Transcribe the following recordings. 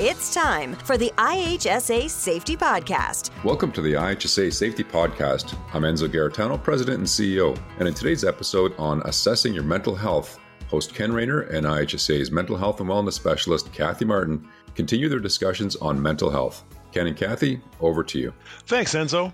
It's time for the IHSA Safety Podcast. Welcome to the IHSA Safety Podcast. I'm Enzo Garritano, President and CEO. And in today's episode on assessing your mental health, host Ken Rayner and IHSA's mental health and wellness specialist, Kathy Martin, continue their discussions on mental health. Ken and Kathy, over to you. Thanks, Enzo.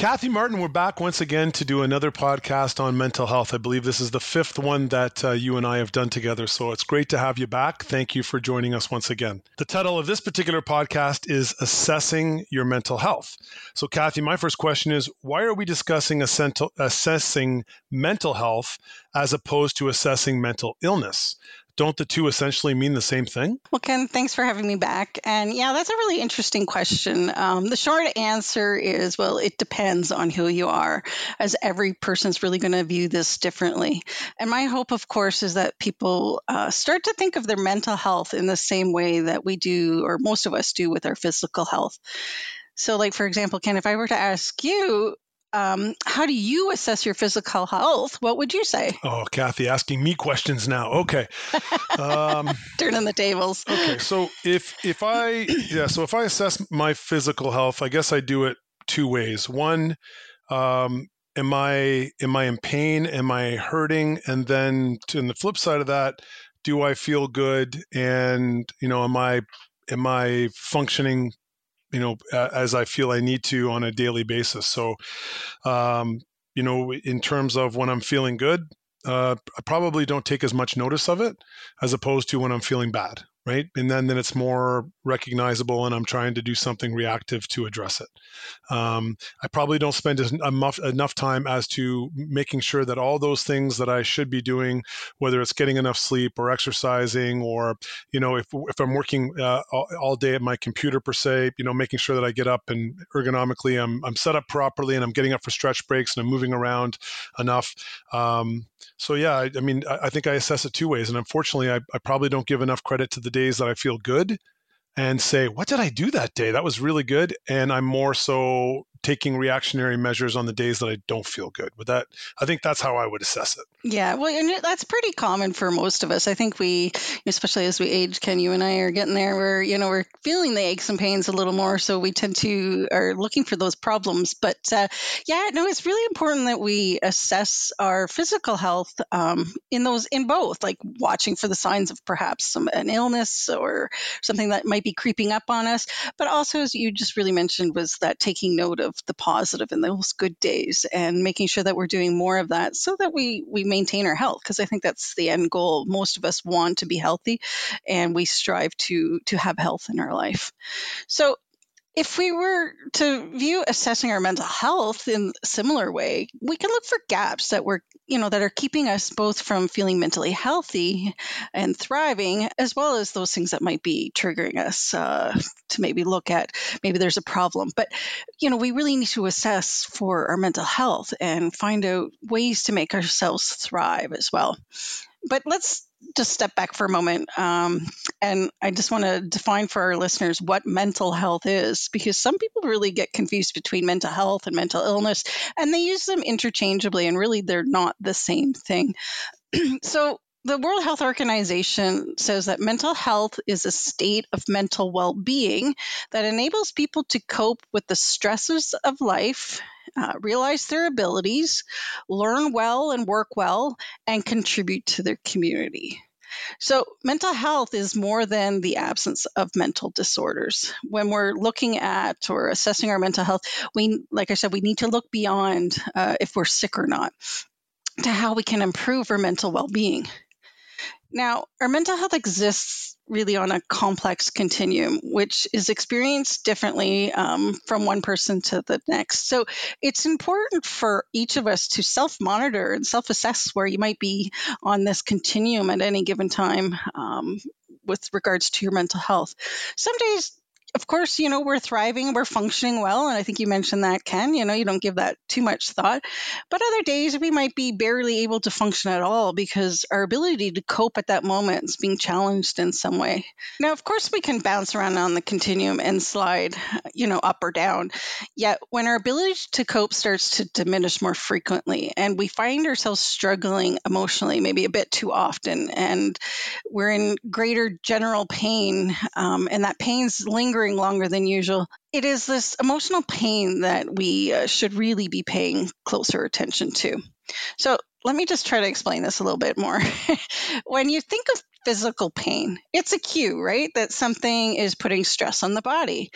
Kathy Martin, we're back once again to do another podcast on mental health. I believe this is the fifth one that uh, you and I have done together. So it's great to have you back. Thank you for joining us once again. The title of this particular podcast is Assessing Your Mental Health. So, Kathy, my first question is why are we discussing assessing mental health as opposed to assessing mental illness? Don't the two essentially mean the same thing? Well, Ken, thanks for having me back. And yeah, that's a really interesting question. Um, the short answer is well, it depends on who you are, as every person's really going to view this differently. And my hope, of course, is that people uh, start to think of their mental health in the same way that we do, or most of us do, with our physical health. So, like, for example, Ken, if I were to ask you, um, how do you assess your physical health? What would you say? Oh, Kathy, asking me questions now. Okay, um, turning the tables. Okay, so if if I yeah, so if I assess my physical health, I guess I do it two ways. One, um, am I am I in pain? Am I hurting? And then to, on the flip side of that, do I feel good? And you know, am I am I functioning you know as I feel I need to on a daily basis. So, um, you know, in terms of when I'm feeling good, uh, I probably don't take as much notice of it as opposed to when I'm feeling bad right? And then then it's more recognizable and i'm trying to do something reactive to address it. Um, i probably don't spend enough, time as to making sure that all those things that i should be doing whether it's getting enough sleep or exercising or you know if, if i'm working uh, all, day at my computer per se you know making sure that i get up and ergonomically i'm, I'm set up properly and i'm getting up for stretch breaks and i'm moving around enough. Um, so yeah I, I mean I, I, think i assess it two ways and unfortunately I, I probably don't give enough credit to the days that I feel good and say, what did I do that day? That was really good. And I'm more so taking reactionary measures on the days that I don't feel good. With that, I think that's how I would assess it. Yeah, well, and that's pretty common for most of us. I think we, especially as we age, Ken, you and I are getting there where you know we're feeling the aches and pains a little more, so we tend to are looking for those problems. But uh, yeah, no, it's really important that we assess our physical health um, in those in both, like watching for the signs of perhaps some an illness or something that might be creeping up on us, but also as you just really mentioned was that taking note of the and those good days and making sure that we're doing more of that so that we we maintain our health because I think that's the end goal. Most of us want to be healthy and we strive to to have health in our life. So if we were to view assessing our mental health in a similar way, we can look for gaps that we're, you know, that are keeping us both from feeling mentally healthy and thriving, as well as those things that might be triggering us uh, to maybe look at maybe there's a problem. But, you know, we really need to assess for our mental health and find out ways to make ourselves thrive as well. But let's just step back for a moment. Um, and I just want to define for our listeners what mental health is, because some people really get confused between mental health and mental illness, and they use them interchangeably, and really they're not the same thing. so, the World Health Organization says that mental health is a state of mental well being that enables people to cope with the stresses of life uh, realize their abilities, learn well and work well, and contribute to their community. So, mental health is more than the absence of mental disorders. When we're looking at or assessing our mental health, we, like I said, we need to look beyond uh, if we're sick or not to how we can improve our mental well being. Now, our mental health exists really on a complex continuum, which is experienced differently um, from one person to the next. So it's important for each of us to self monitor and self assess where you might be on this continuum at any given time um, with regards to your mental health. Some days of course, you know, we're thriving, we're functioning well. And I think you mentioned that, Ken. You know, you don't give that too much thought. But other days we might be barely able to function at all because our ability to cope at that moment is being challenged in some way. Now, of course, we can bounce around on the continuum and slide, you know, up or down. Yet when our ability to cope starts to diminish more frequently and we find ourselves struggling emotionally maybe a bit too often and we're in greater general pain um, and that pain's lingering longer than usual. It is this emotional pain that we uh, should really be paying closer attention to. So, let me just try to explain this a little bit more. when you think of physical pain, it's a cue, right? That something is putting stress on the body.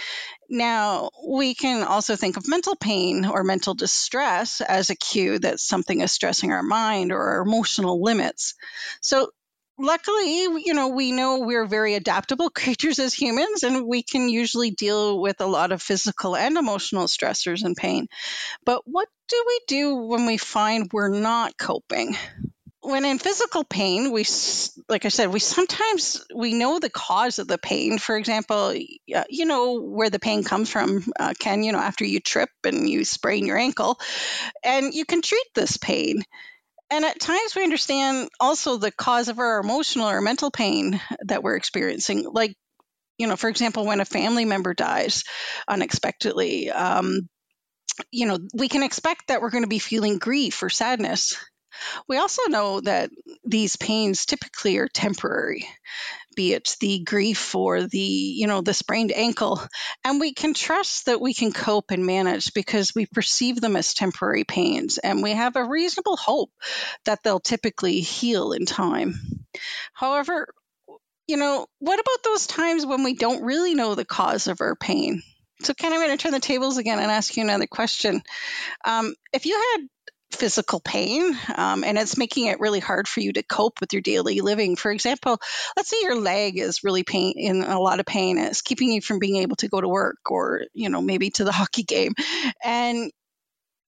Now, we can also think of mental pain or mental distress as a cue that something is stressing our mind or our emotional limits. So, luckily, you know, we know we're very adaptable creatures as humans, and we can usually deal with a lot of physical and emotional stressors and pain. But what do we do when we find we're not coping? when in physical pain we like i said we sometimes we know the cause of the pain for example you know where the pain comes from uh, ken you know after you trip and you sprain your ankle and you can treat this pain and at times we understand also the cause of our emotional or mental pain that we're experiencing. Like you know for example when a family member dies unexpectedly um, you know we can expect that we're going to be feeling grief or sadness. We also know that these pains typically are temporary be it the grief or the you know the sprained ankle. And we can trust that we can cope and manage because we perceive them as temporary pains and we have a reasonable hope that they'll typically heal in time. However you know what about those times when we don't really know the cause of our pain? So kind of going to turn the tables again and ask you another question. Um, if you had physical pain um, and it's making it really hard for you to cope with your daily living. For example let's say your leg is really pain in a lot of pain it's keeping you from being able to go to work or you know maybe to the hockey game. And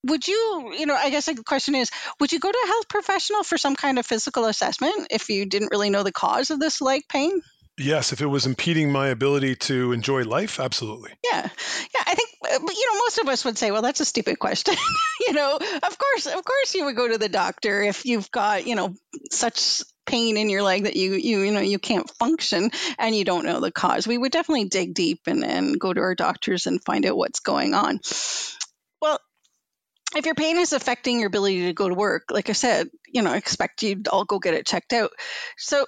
would you you know i guess the question is would you go to a health professional for some kind of physical assessment if you didn't really know the cause of this leg pain Yes, if it was impeding my ability to enjoy life, absolutely. Yeah. Yeah, I think uh, you know most of us would say, well, that's a stupid question. you know, of course, of course you would go to the doctor if you've got, you know, such pain in your leg that you you you know you can't function and you don't know the cause. We would definitely dig deep and and go to our doctors and find out what's going on. Well, if your pain is affecting your ability to go to work, like I said, you know, expect you'd all go get it checked out. So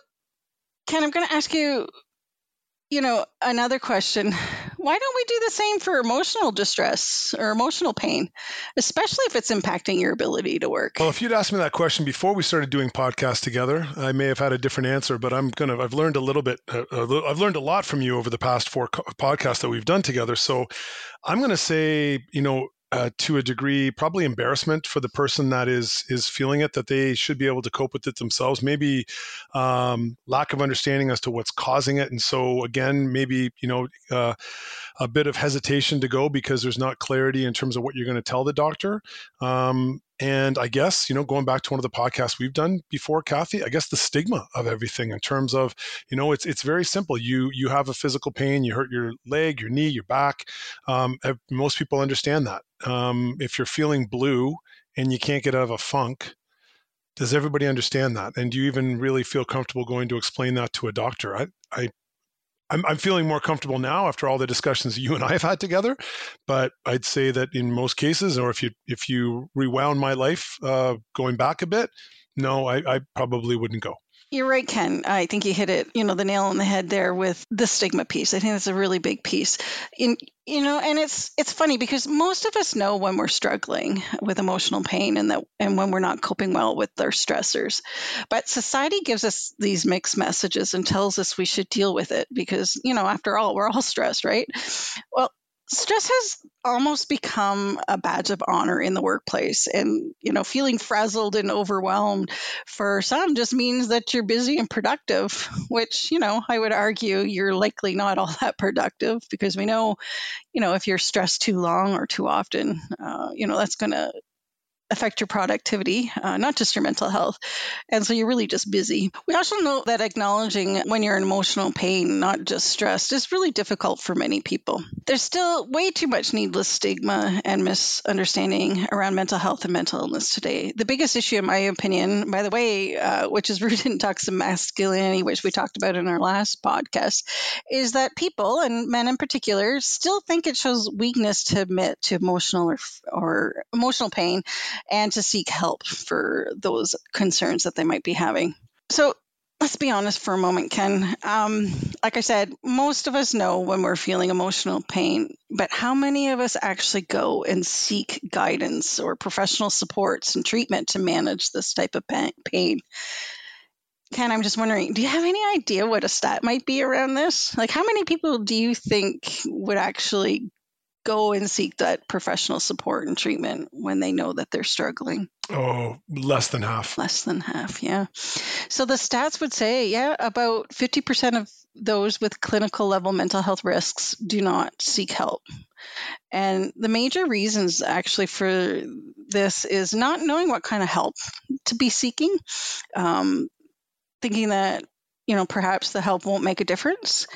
Ken, I'm going to ask you, you know, another question. Why don't we do the same for emotional distress or emotional pain, especially if it's impacting your ability to work? Well, if you'd asked me that question before we started doing podcasts together, I may have had a different answer. But I'm gonna. I've learned a little bit. Uh, I've learned a lot from you over the past four podcasts that we've done together. So I'm going to say, you know, uh, to a degree probably embarrassment for the person that is is feeling it that they should be able to cope with it themselves. Maybe um, lack of understanding as to what's causing it. And so again maybe you know uh, a bit of hesitation to go because there's not clarity in terms of what you're going to tell the doctor. Um, and I guess, you know, going back to one of the podcasts we've done before, Kathy, I guess the stigma of everything in terms of, you know, it's it's very simple. You you have a physical pain, you hurt your leg, your knee, your back. Um, most people understand that. Um, if you're feeling blue and you can't get out of a funk, does everybody understand that? And do you even really feel comfortable going to explain that to a doctor? I, I I'm, I'm feeling more comfortable now after all the discussions you and I have had together. But I'd say that in most cases, or if you if you rewound my life uh, going back a bit, no, I, I probably wouldn't go. You're right, Ken. I think you hit it, you know, the nail on the head there with the stigma piece. I think that's a really big piece. In you know, and it's it's funny because most of us know when we're struggling with emotional pain and that and when we're not coping well with our stressors. But society gives us these mixed messages and tells us we should deal with it because, you know, after all, we're all stressed, right? Well, stress has almost become a badge of honor in the workplace. And you know feeling frazzled and overwhelmed for some just means that you're busy and productive which you know i would argue you're likely not all that productive because we know you know if you're stressed too long or too often uh, you know that's going to affect your productivity, uh, not just your mental health. And so you're really just busy. We also know that acknowledging when you're in emotional pain, not just stressed, is really difficult for many people. There's still way too much needless stigma and misunderstanding around mental health and mental illness today. The biggest issue, in my opinion, by the way, uh, which is rooted in toxic masculinity, which we talked about in our last podcast, is that people, and men in particular, still think it shows weakness to admit to emotional or, or emotional pain and to seek help for those concerns that they might be having. So let's be honest for a moment, Ken. Um, like I said, most of us know when we're feeling emotional pain, but how many of us actually go and seek guidance or professional supports and treatment to manage this type of pain? Ken, I'm just wondering, do you have any idea what a stat might be around this? Like, how many people do you think would actually go and seek that professional support and treatment when they know that they're struggling? Oh, less than half. Less than half, yeah. So the stats would say, yeah, about 50% of those with clinical level mental health risks do not seek help. And the major reasons actually for this is not knowing what kind of help to be seeking, um, thinking that, you know, perhaps the help won't make a difference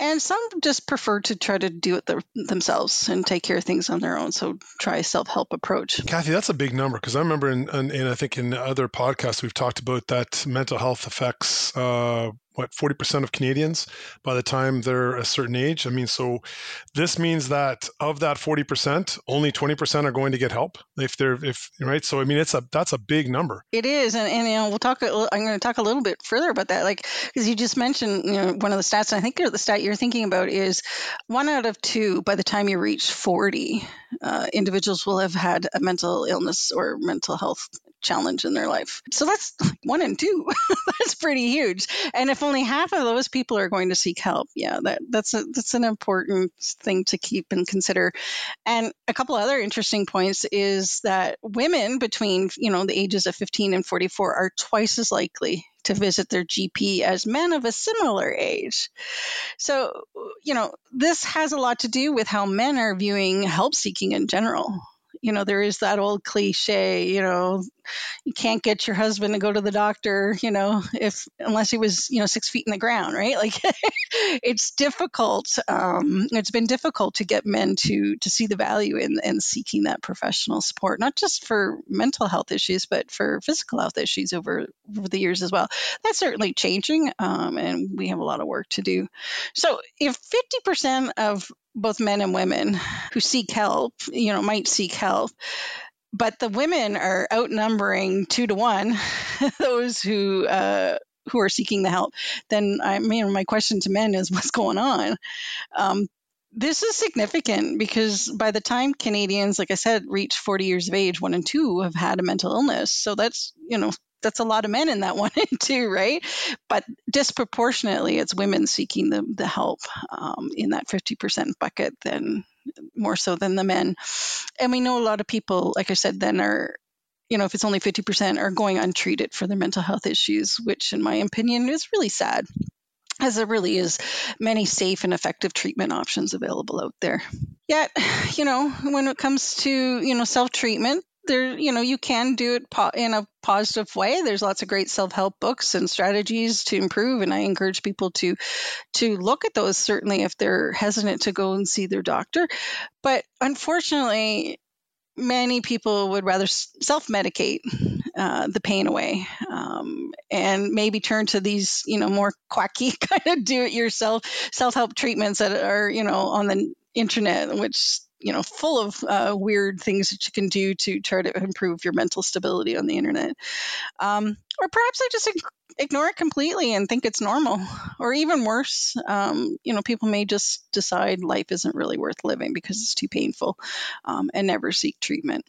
and some just prefer to try to do it their, themselves and take care of things on their own. So try a self-help approach. Kathy, that's a big number because I remember in, in, in, I think in other podcasts we've talked about that mental health affects uh, what 40% of Canadians by the time they're a certain age. I mean, so this means that of that 40%, only 20% are going to get help if they're if right. So I mean, it's a that's a big number. It is, and, and you know we'll talk. I'm going to talk a little bit further about that, like because you just mentioned you know one of the stats. I think the stat you're thinking about is one out of two by the time you reach 40 uh, individuals will have had a mental illness or mental health challenge in their life. So that's one and two. that's pretty huge. And if only half of those people are going to seek help, yeah, that, that's a, that's an important thing to keep and consider. And a couple other interesting points is that women between you know the ages of 15 and 44 are twice as likely to visit their GP as men of a similar age. So, you know, this has a lot to do with how men are viewing help seeking in general you know there is that old cliche you know you can't get your husband to go to the doctor you know if unless he was you know six feet in the ground right? Like it's difficult um, it's been difficult to get men to to see the value in, in seeking that professional support not just for mental health issues but for physical health issues over over the years as well. That's certainly changing um, and we have a lot of work to do. So if 50% of both men and women who seek help, you know, might seek help. But the women are outnumbering two to one those who uh, who are seeking the help. Then I mean, my question to men is, what's going on? Um, this is significant because by the time Canadians, like I said, reach 40 years of age, one and two have had a mental illness. So that's, you know, that's a lot of men in that one two, right? But disproportionately, it's women seeking the, the help um, in that 50% bucket than more so than the men. And we know a lot of people, like I said, then are, you know, if it's only 50% are going untreated for their mental health issues, which in my opinion is really sad as there really is many safe and effective treatment options available out there. Yet, you know, when it comes to, you know, self-treatment, there you know you can do it po- in a positive way. There's lots of great self-help books and strategies to improve and i encourage people to to look at those certainly if they're hesitant to go and see their doctor. But unfortunately many people would rather self-medicate uh, the pain away um, and maybe turn to these you know more quacky kind of do-it-yourself self-help treatments that are you know on the internet which you know full of uh, weird things that you can do to try to improve your mental stability on the internet. Um, or perhaps i just ignore it completely and think it's normal. Or even worse um, you know people may just decide life isn't really worth living because it's too painful um, and never seek treatment.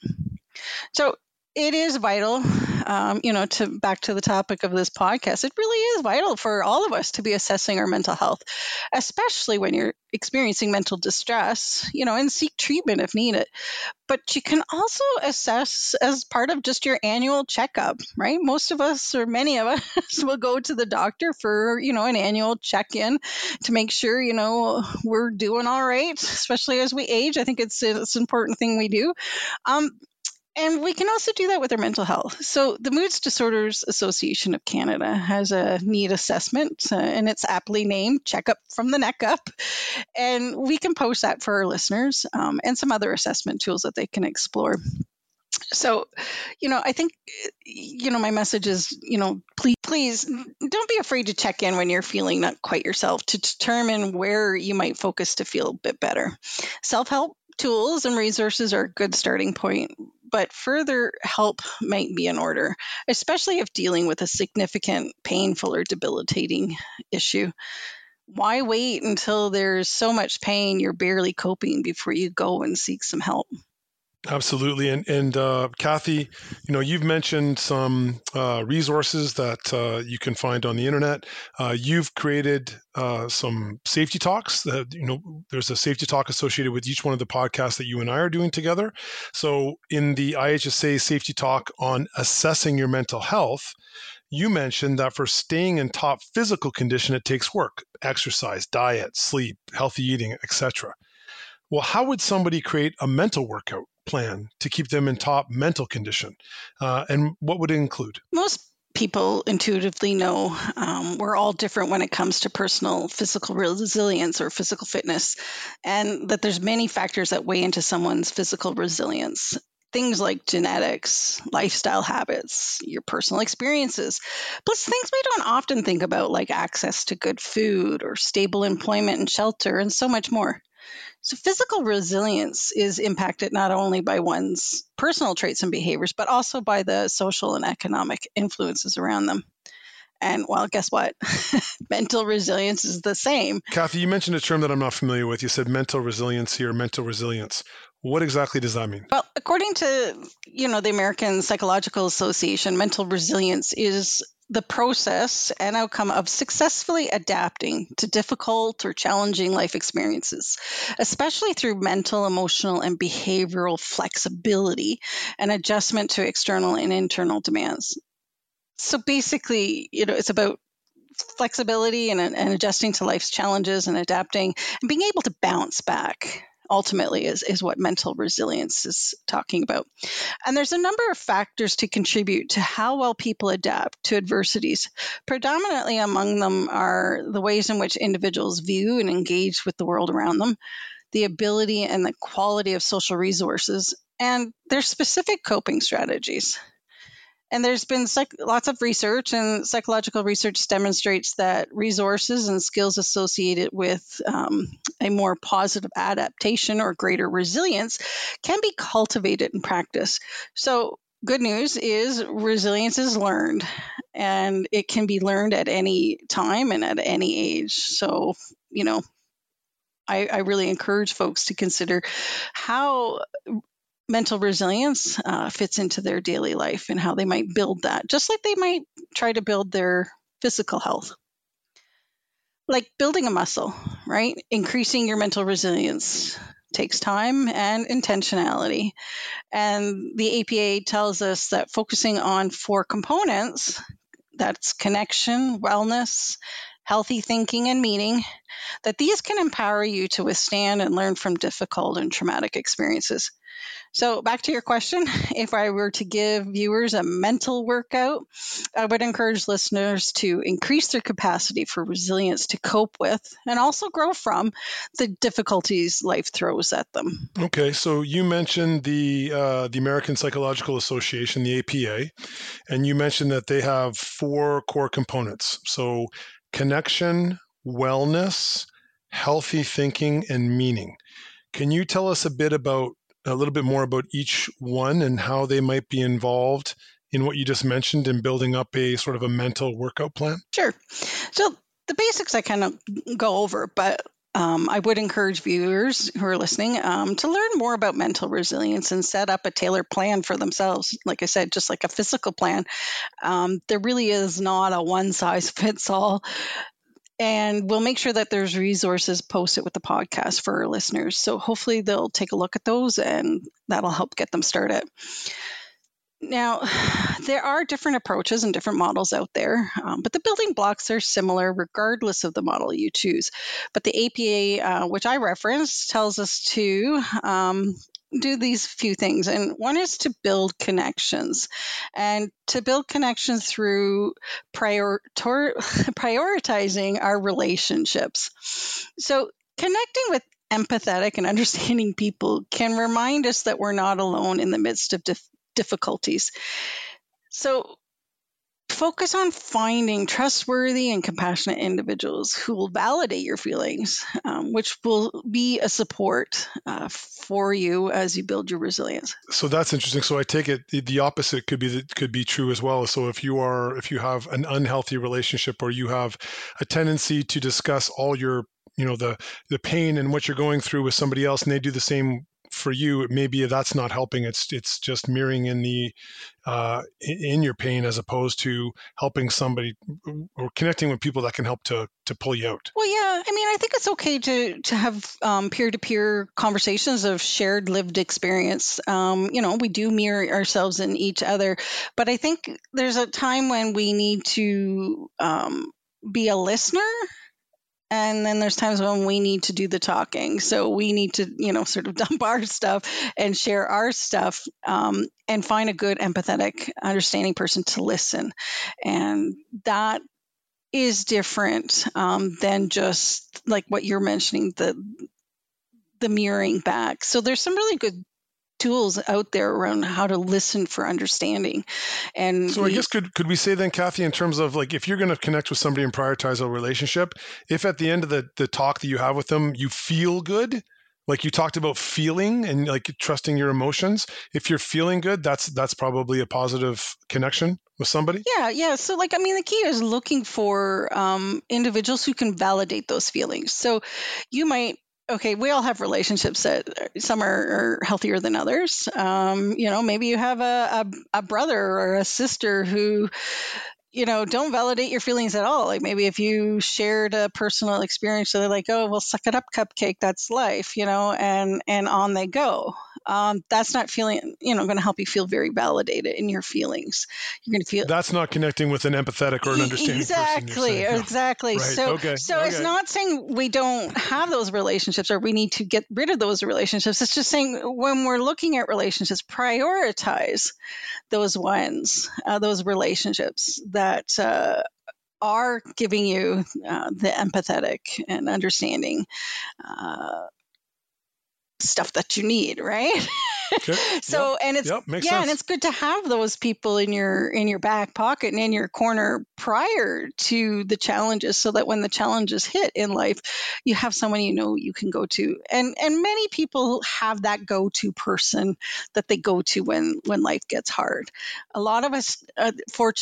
So it is vital um, you know to back to the topic of this podcast it really is vital for all of us to be assessing our mental health especially when you're experiencing mental distress you know and seek treatment if needed. But you can also assess as part of just your annual checkup right? Most of us or many of us will go to the doctor for you know an annual check-in to make sure you know we're doing all right especially as we age. I think it's it's an important thing we do. Um, And we can also do that with our mental health. So, the Moods Disorders Association of Canada has a need assessment, uh, and it's aptly named Checkup from the Neck Up. And we can post that for our listeners um, and some other assessment tools that they can explore. So, you know, I think, you know, my message is, you know, please, please don't be afraid to check in when you're feeling not quite yourself to determine where you might focus to feel a bit better. Self help tools and resources are a good starting point, but further help might be in order, especially if dealing with a significant, painful, or debilitating issue. Why wait until there's so much pain you're barely coping before you go and seek some help? Absolutely, and and uh, Kathy, you know, you've mentioned some uh, resources that uh, you can find on the internet. Uh, you've created uh, some safety talks. That you know, there's a safety talk associated with each one of the podcasts that you and I are doing together. So, in the IHSA safety talk on assessing your mental health, you mentioned that for staying in top physical condition, it takes work, exercise, diet, sleep, healthy eating, etc. Well, how would somebody create a mental workout? Plan to keep them in top mental condition? Uh, and what would it include? Most people intuitively know um, we're all different when it comes to personal physical resilience or physical fitness and that there's many factors that weigh into someone's physical resilience things like genetics lifestyle habits your personal experiences plus things we don't often think about like access to good food or stable employment and shelter and so much more so, physical resilience is impacted not only by one's personal traits and behaviors, but also by the social and economic influences around them. And well, guess what? mental resilience is the same. Kathy, you mentioned a term that I'm not familiar with. You said mental resilience here, mental resilience. What exactly does that mean? Well, according to, you know, the American Psychological Association, mental resilience is the process and outcome of successfully adapting to difficult or challenging life experiences, especially through mental, emotional, and behavioral flexibility and adjustment to external and internal demands. So basically, you know, it's about flexibility and, and adjusting to life's challenges and adapting and being able to bounce back ultimately is, is what mental resilience is talking about. And there's a number of factors to contribute to how well people adapt to adversities. Predominantly among them are the ways in which individuals view and engage with the world around them, the ability and the quality of social resources, and their specific coping strategies. And there's been psych- lots of research, and psychological research demonstrates that resources and skills associated with um, a more positive adaptation or greater resilience can be cultivated in practice. So, good news is resilience is learned, and it can be learned at any time and at any age. So, you know, I, I, really encourage folks to consider how mental resilience uh, fits into their daily life and how they might build that, just like they might try to build their physical health. Like building a muscle, right? Increasing your mental resilience takes time and intentionality. And the APA tells us that focusing on four components that's connection, wellness, healthy thinking, and meaning that these can empower you to withstand and learn from difficult and traumatic experiences. So, back to your question if I were to give viewers a mental workout, I would encourage listeners to increase their capacity for resilience to cope with and also grow from the difficulties life throws at them. Okay, so you mentioned the uh, the American Psychological Association, the APA, and you mentioned that they have four core components. So, connection, wellness, healthy thinking, and meaning. Can you tell us a bit about a little bit more about each one and how they might be involved in what you just mentioned in building up a sort of a mental workout plan? Sure. So the basics I kind of go over, but um, I would encourage viewers who are listening um, to learn more about mental resilience and set up a tailored plan for themselves. Like I said, just like a physical plan, um, there really is not a one size fits all and we'll make sure that there's resources posted with the podcast for our listeners. So hopefully they'll take a look at those and that'll help get them started. Now, there are different approaches and different models out there, um, but the building blocks are similar regardless of the model you choose. But the APA, uh, which I reference, tells us to um, do these few things. And one is to build connections and to build connections through prior- prioritizing our relationships. So, connecting with empathetic and understanding people can remind us that we're not alone in the midst of difficulties. So, focus on finding trustworthy and compassionate individuals who will validate your feelings, um, which will be a support uh, for you as you build your resilience. So that's interesting. So I take it the, the opposite could be could be true as well. So if you are if you have an unhealthy relationship or you have a tendency to discuss all your you know the the pain and what you're going through with somebody else and they do the same for you maybe that's not helping it's it's just mirroring in the uh, in your pain as opposed to helping somebody or connecting with people that can help to to pull you out. Well yeah i mean i think it's okay to to have um, peer-to-peer conversations of shared lived experience. Um, you know we do mirror ourselves in each other but i think there's a time when we need to um, be a listener and then there's times when we need to do the talking. So we need to you know sort of dump our stuff and share our stuff um, and find a good empathetic understanding person to listen. And that is different um, than just like what you're mentioning the the mirroring back. So there's some really good tools out there around how to listen for understanding. And so, we, I guess could could we say then, Kathy, in terms of like if you're going to connect with somebody and prioritize a relationship, if at the end of the the talk that you have with them, you feel good. Like you talked about feeling and like trusting your emotions. If you're feeling good, that's that's probably a positive connection with somebody. Yeah, yeah. So like I mean, the key is looking for um, individuals who can validate those feelings. So you might okay, we all have relationships that some are, are healthier than others. Um, you know, maybe you have a, a, a brother or a sister who you know, don't validate your feelings at all. Like maybe if you shared a personal experience, so they're like, "Oh, well, suck it up, cupcake. That's life," you know, and and on they go. Um, that's not feeling, you know, going to help you feel very validated in your feelings. You're going to feel that's not connecting with an empathetic or an understanding exactly, person, exactly. Right. So, okay. so okay. it's not saying we don't have those relationships or we need to get rid of those relationships. It's just saying when we're looking at relationships, prioritize those ones, uh, those relationships that uh, are giving you uh, the empathetic and understanding uh, stuff that you need, right? Okay. so yep. and it's yep. yeah, sense. and it's good to have those people in your in your back pocket and in your corner prior to the challenges, so that when the challenges hit in life, you have someone you know you can go to. And and many people have that go to person that they go to when when life gets hard. A lot of us uh,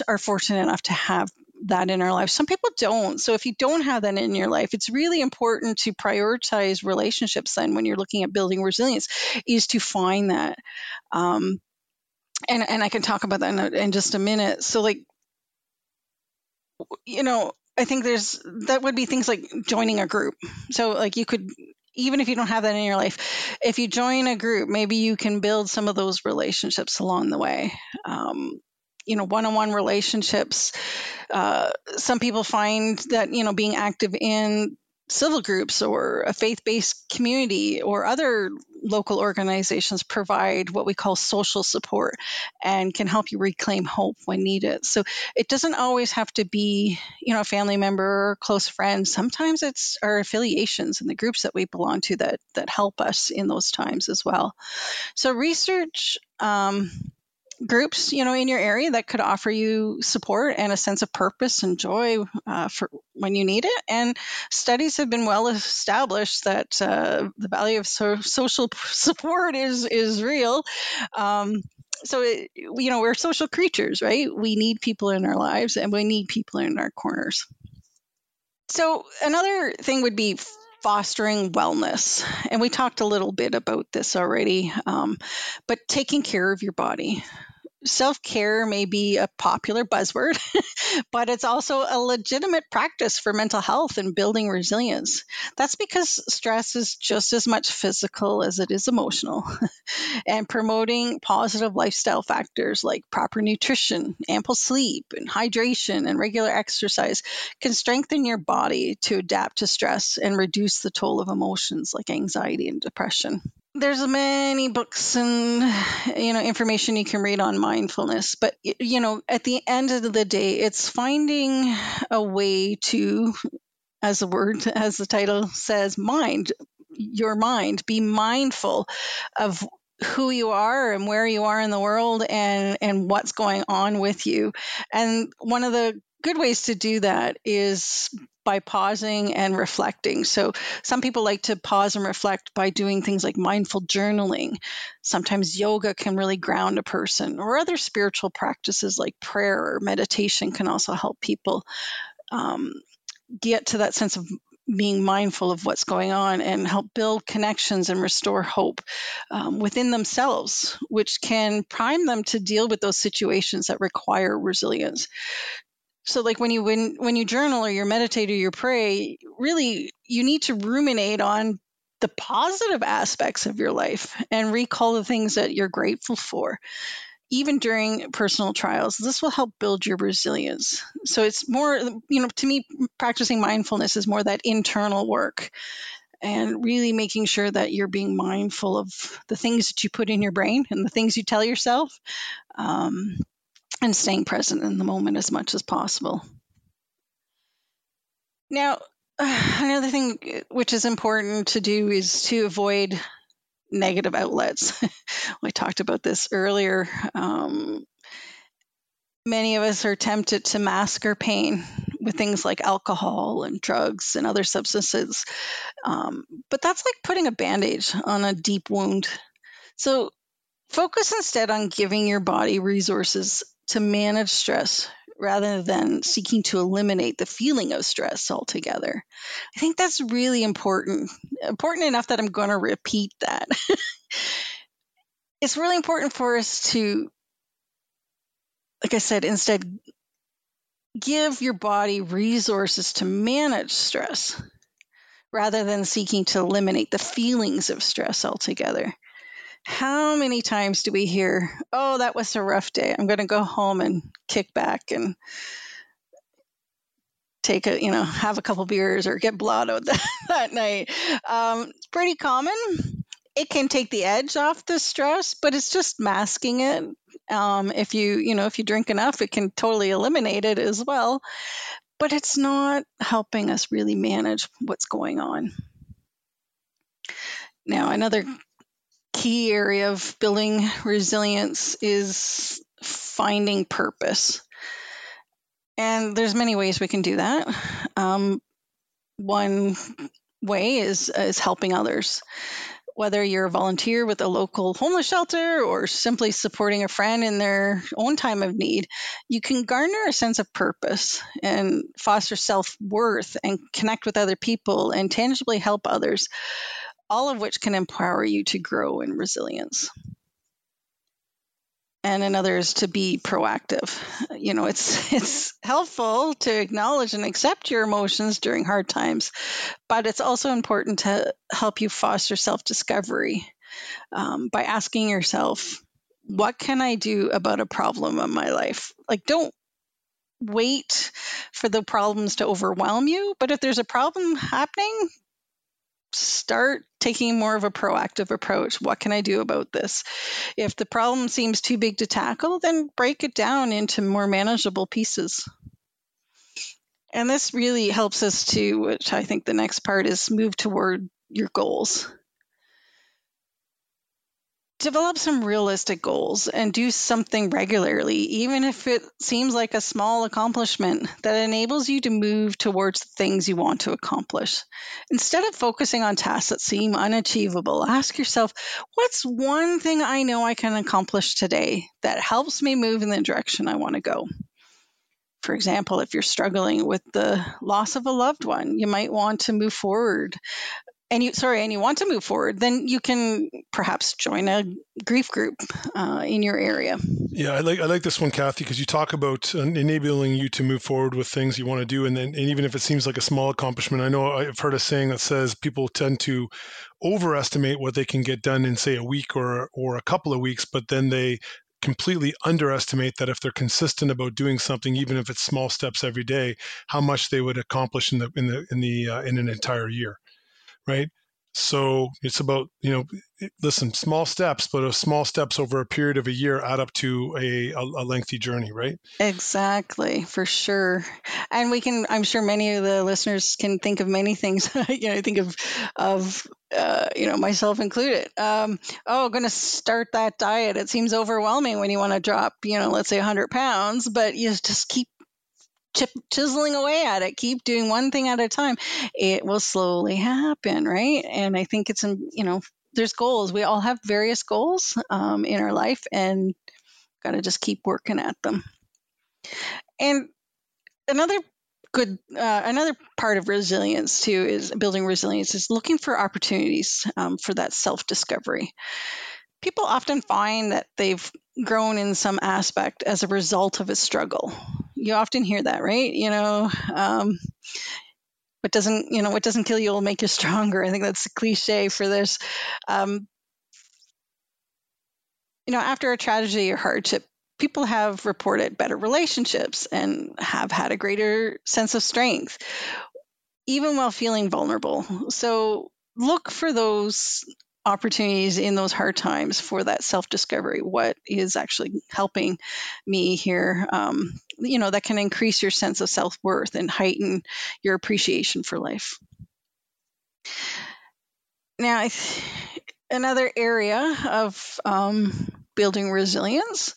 are fortunate enough to have that in our life. Some people don't. So if you don't have that in your life, it's really important to prioritize relationships then when you're looking at building resilience is to find that. Um, and, and I can talk about that in, in just a minute. So like, you know, I think there's that would be things like joining a group. So like you could even if you don't have that in your life, if you join a group, maybe you can build some of those relationships along the way. Um, you know one-on-one relationships uh, some people find that you know being active in civil groups or a faith-based community or other local organizations provide what we call social support and can help you reclaim hope when needed. So it doesn't always have to be you know a family member or close friend sometimes it's our affiliations and the groups that we belong to that that help us in those times as well. So research um, groups you know in your area that could offer you support and a sense of purpose and joy uh, for when you need it. And studies have been well established that uh, the value of so- social support is is real. Um, so it, you know we're social creatures right? We need people in our lives and we need people in our corners. So another thing would be fostering wellness. And we talked a little bit about this already, um, but taking care of your body self care may be a popular buzzword, but it's also a legitimate practice for mental health and building resilience. That's because stress is just as much physical as it is emotional. and promoting positive lifestyle factors like proper nutrition, ample sleep, and hydration and regular exercise can strengthen your body to adapt to stress and reduce the toll of emotions like anxiety and depression there's many books and you know information you can read on mindfulness but you know at the end of the day it's finding a way to as the word as the title says mind your mind. Be mindful of who you are and where you are in the world and and what's going on with you. And one of the good ways to do that is by pausing and reflecting. So, some people like to pause and reflect by doing things like mindful journaling. Sometimes yoga can really ground a person, or other spiritual practices like prayer or meditation can also help people um, get to that sense of being mindful of what's going on and help build connections and restore hope um, within themselves, which can prime them to deal with those situations that require resilience so like when you when when you journal or you meditate or you pray really you need to ruminate on the positive aspects of your life and recall the things that you're grateful for. Even during personal trials this will help build your resilience. So it's more you know to me practicing mindfulness is more that internal work and really making sure that you're being mindful of the things that you put in your brain and the things you tell yourself. Um, and staying present in the moment as much as possible. Now, another thing which is important to do is to avoid negative outlets. we talked about this earlier. Um, many of us are tempted to mask our pain with things like alcohol and drugs and other substances. Um, but that's like putting a bandage on a deep wound. So focus instead on giving your body resources to manage stress rather than seeking to eliminate the feeling of stress altogether. I think that's really important, important enough that I'm going to repeat that. it's really important for us to, like I said, instead give your body resources to manage stress rather than seeking to eliminate the feelings of stress altogether. How many times do we hear, oh, that was a rough day. I'm going to go home and kick back and take a, you know, have a couple beers or get blottoed that, that night. Um, it's pretty common. It can take the edge off the stress, but it's just masking it. Um, if you, you know, if you drink enough, it can totally eliminate it as well. But it's not helping us really manage what's going on. Now, another key area of building resilience is finding purpose. And there's many ways we can do that. Um, one way is is helping others. Whether you're a volunteer with a local homeless shelter or simply supporting a friend in their own time of need, you can garner a sense of purpose and foster self worth and connect with other people and tangibly help others all of which can empower you to grow in resilience. And another is to be proactive. You know, it's it's helpful to acknowledge and accept your emotions during hard times, but it's also important to help you foster self-discovery um, by asking yourself, "What can I do about a problem in my life?" Like, don't wait for the problems to overwhelm you. But if there's a problem happening, start taking more of a proactive approach. What can I do about this? If the problem seems too big to tackle, then break it down into more manageable pieces. And this really helps us to, which I think the next part is move toward your goals develop some realistic goals and do something regularly, even if it seems like a small accomplishment that enables you to move towards the things you want to accomplish. Instead of focusing on tasks that seem unachievable, ask yourself, what's one thing I know I can accomplish today that helps me move in the direction I want to go? For example, if you're struggling with the loss of a loved one, you might want to move forward and you sorry and you want to move forward then you can perhaps join a grief group uh, in your area. Yeah i like i like this one kathy because you talk about enabling you to move forward with things you want to do and then and even if it seems like a small accomplishment i know i've heard a saying that says people tend to overestimate what they can get done in say a week or or a couple of weeks but then they completely underestimate that if they're consistent about doing something even if it's small steps every day how much they would accomplish in the in the in the uh, in an entire year right? So it's about, you know, listen, small steps, but small steps over a period of a year add up to a, a, a lengthy journey, right? Exactly, for sure. And we can, I'm sure many of the listeners can think of many things. you know, I think of, of, uh, you know, myself included. Um, oh, going to start that diet. It seems overwhelming when you want to drop, you know, let's say 100 pounds, but you just keep chip, chiseling away at it, keep doing one thing at a time, it will slowly happen, right? And I think it's, you know, there's goals. We all have various goals um, in our life and got to just keep working at them. And another good uh, another part of resilience too is building resilience is looking for opportunities um, for that self discovery people often find that they've grown in some aspect as a result of a struggle. You often hear that, right? You know, um, what doesn't you know what doesn't kill you will make you stronger. I think that's a cliche for this. Um, you know, after a tragedy or hardship, people have reported better relationships and have had a greater sense of strength, even while feeling vulnerable. So look for those opportunities in those hard times for that self discovery. What is actually helping me here? Um, you know, that can increase your sense of self worth and heighten your appreciation for life. Now, another area of um, building resilience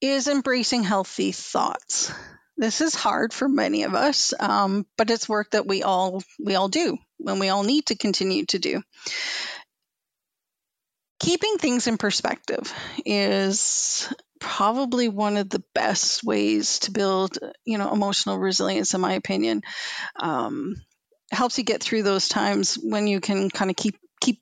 is embracing healthy thoughts. This is hard for many of us, um, but it's work that we all we all do and we all need to continue to do keeping things in perspective is probably one of the best ways to build you know emotional resilience in my opinion. Um, helps you get through those times when you can kind of keep keep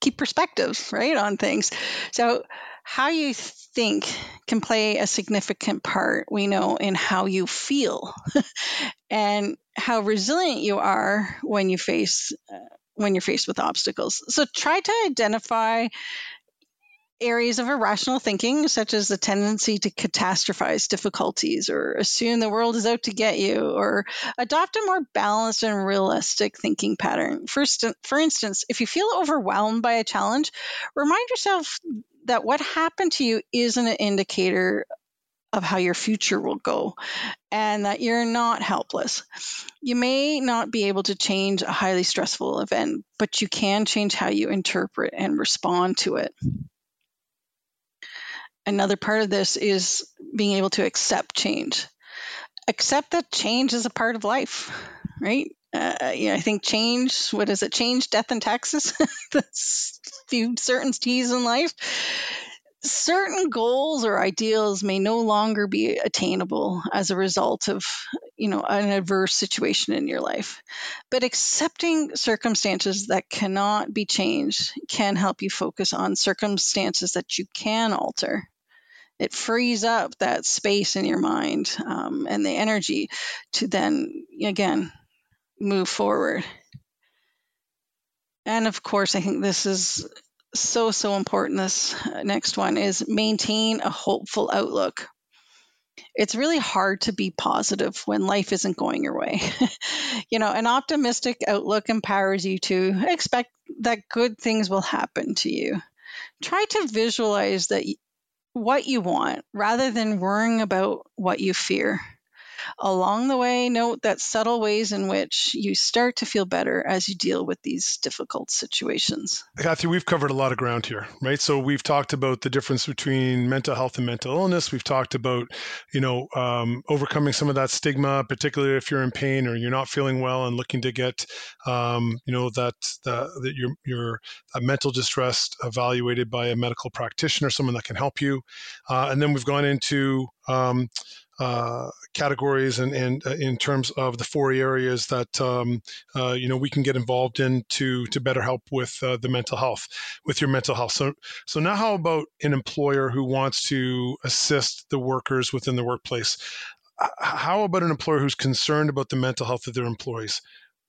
keep perspectives right on things. So how you think can play a significant part we know in how you feel and how resilient you are when you face uh, when you're faced with obstacles. So try to identify areas of irrational thinking, such as the tendency to catastrophize difficulties or assume the world is out to get you, or adopt a more balanced and realistic thinking pattern. First, for instance, if you feel overwhelmed by a challenge, remind yourself that what happened to you isn't an indicator of how your future will go and that you're not helpless. You may not be able to change a highly stressful event, but you can change how you interpret and respond to it. Another part of this is being able to accept change. Accept that change is a part of life, right? Uh, yeah, I think change, what is it? Change, death, and taxes. That's few certainties in life certain goals or ideals may no longer be attainable as a result of you know an adverse situation in your life. But accepting circumstances that cannot be changed can help you focus on circumstances that you can alter. It frees up that space in your mind um, and the energy to then again move forward. And of course i think this is so, so important. This uh, next one is maintain a hopeful outlook. It's really hard to be positive when life isn't going your way. you know, an optimistic outlook empowers you to expect that good things will happen to you. Try to visualize that what you want rather than worrying about what you fear. Along the way, note that subtle ways in which you start to feel better as you deal with these difficult situations. Kathy, we've covered a lot of ground here, right? So we've talked about the difference between mental health and mental illness. We've talked about, you know, um, overcoming some of that stigma, particularly if you're in pain or you're not feeling well and looking to get, um, you know, that that, that your your mental distress evaluated by a medical practitioner, someone that can help you. Uh, and then we've gone into um, uh, categories and, and uh, in terms of the four areas that um, uh, you know we can get involved in to to better help with uh, the mental health with your mental health. So so now how about an employer who wants to assist the workers within the workplace? How about an employer who's concerned about the mental health of their employees?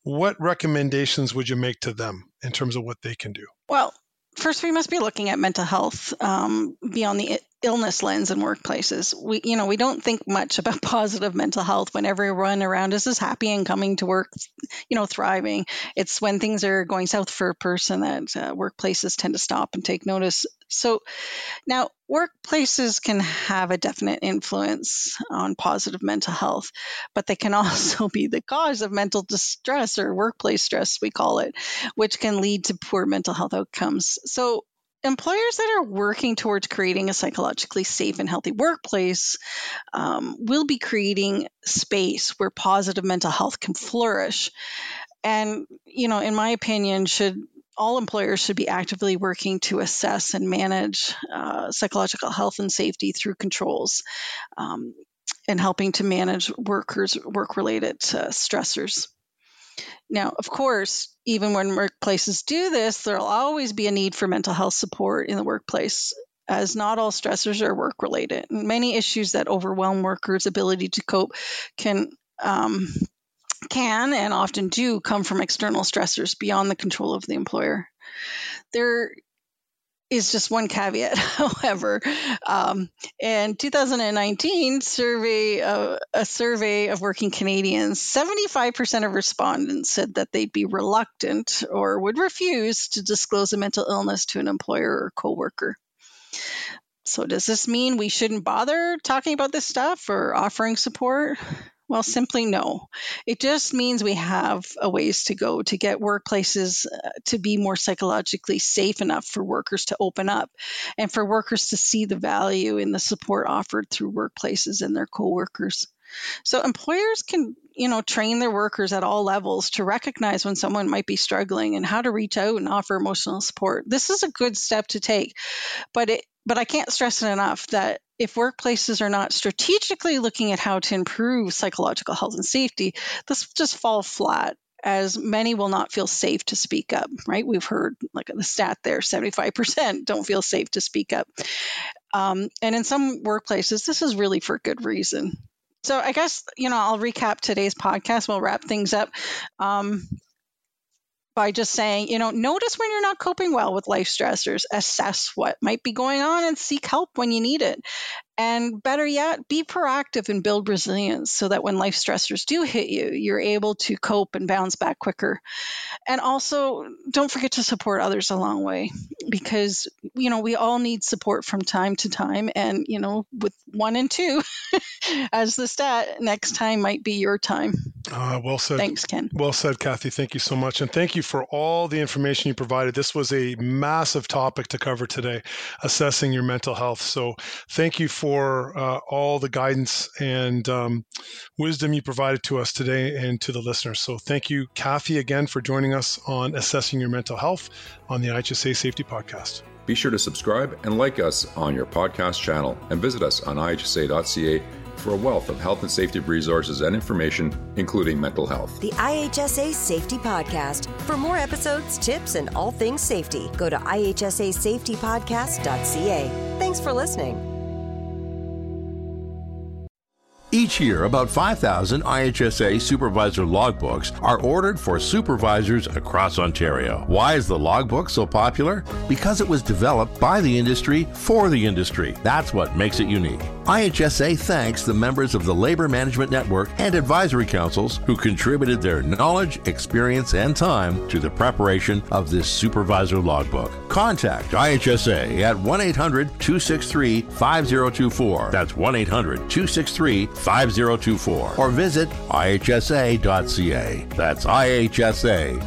What recommendations would you make to them in terms of what they can do? Well first, we must be looking at mental health um, beyond the illness lens in workplaces. We, you know, we don't think much about positive mental health when everyone around us is happy and coming to work, you know, thriving. It's when things are going south for a person that uh, workplaces tend to stop and take notice. So now workplaces can have a definite influence on positive mental health, but they can also be the cause of mental distress or workplace stress, we call it, which can lead to poor mental health outcomes. So employers that are working towards creating a psychologically safe and healthy workplace um, will be creating space where positive mental health can flourish. And, you know, in my opinion, should all employers should be actively working to assess and manage uh, psychological health and safety through controls um, and helping to manage workers' work related uh, stressors. Now, of course, even when workplaces do this, there'll always be a need for mental health support in the workplace, as not all stressors are work related. Many issues that overwhelm workers' ability to cope can um, can and often do come from external stressors beyond the control of the employer. There is just one caveat, however. Um, in 2019 survey, uh, a survey of working Canadians, 75% of respondents said that they'd be reluctant or would refuse to disclose a mental illness to an employer or coworker. So, does this mean we shouldn't bother talking about this stuff or offering support? Well, simply no. It just means we have a ways to go to get workplaces uh, to be more psychologically safe enough for workers to open up and for workers to see the value in the support offered through workplaces and their coworkers. So employers can, you know, train their workers at all levels to recognize when someone might be struggling and how to reach out and offer emotional support. This is a good step to take, but it but I can't stress it enough that if workplaces are not strategically looking at how to improve psychological health and safety, this will just fall flat as many will not feel safe to speak up, right? We've heard like the stat there 75% don't feel safe to speak up. Um, and in some workplaces, this is really for good reason. So I guess, you know, I'll recap today's podcast. We'll wrap things up. Um, by just saying, you know, notice when you're not coping well with life stressors, assess what might be going on and seek help when you need it. And better yet, be proactive and build resilience so that when life stressors do hit you, you're able to cope and bounce back quicker. And also, don't forget to support others along the way because, you know, we all need support from time to time. And, you know, with one and two as the stat, next time might be your time. Uh, well said. Thanks, Ken. Well said, Kathy. Thank you so much. And thank you for all the information you provided. This was a massive topic to cover today, assessing your mental health. So thank you for uh, all the guidance and um, wisdom you provided to us today and to the listeners. So thank you, Kathy, again for joining us on Assessing Your Mental Health on the IHSA Safety Podcast. Be sure to subscribe and like us on your podcast channel and visit us on ihsa.ca for a wealth of health and safety resources and information, including mental health. The IHSA Safety Podcast. For more episodes, tips, and all things safety, go to ihsasafetypodcast.ca. Thanks for listening. Each year, about 5,000 IHSA supervisor logbooks are ordered for supervisors across Ontario. Why is the logbook so popular? Because it was developed by the industry for the industry. That's what makes it unique. IHSA thanks the members of the Labor Management Network and advisory councils who contributed their knowledge, experience, and time to the preparation of this supervisor logbook. Contact IHSA at 1 800 263 5024. That's 1 800 263 5024 or visit ihsa.ca. That's ihsa.ca.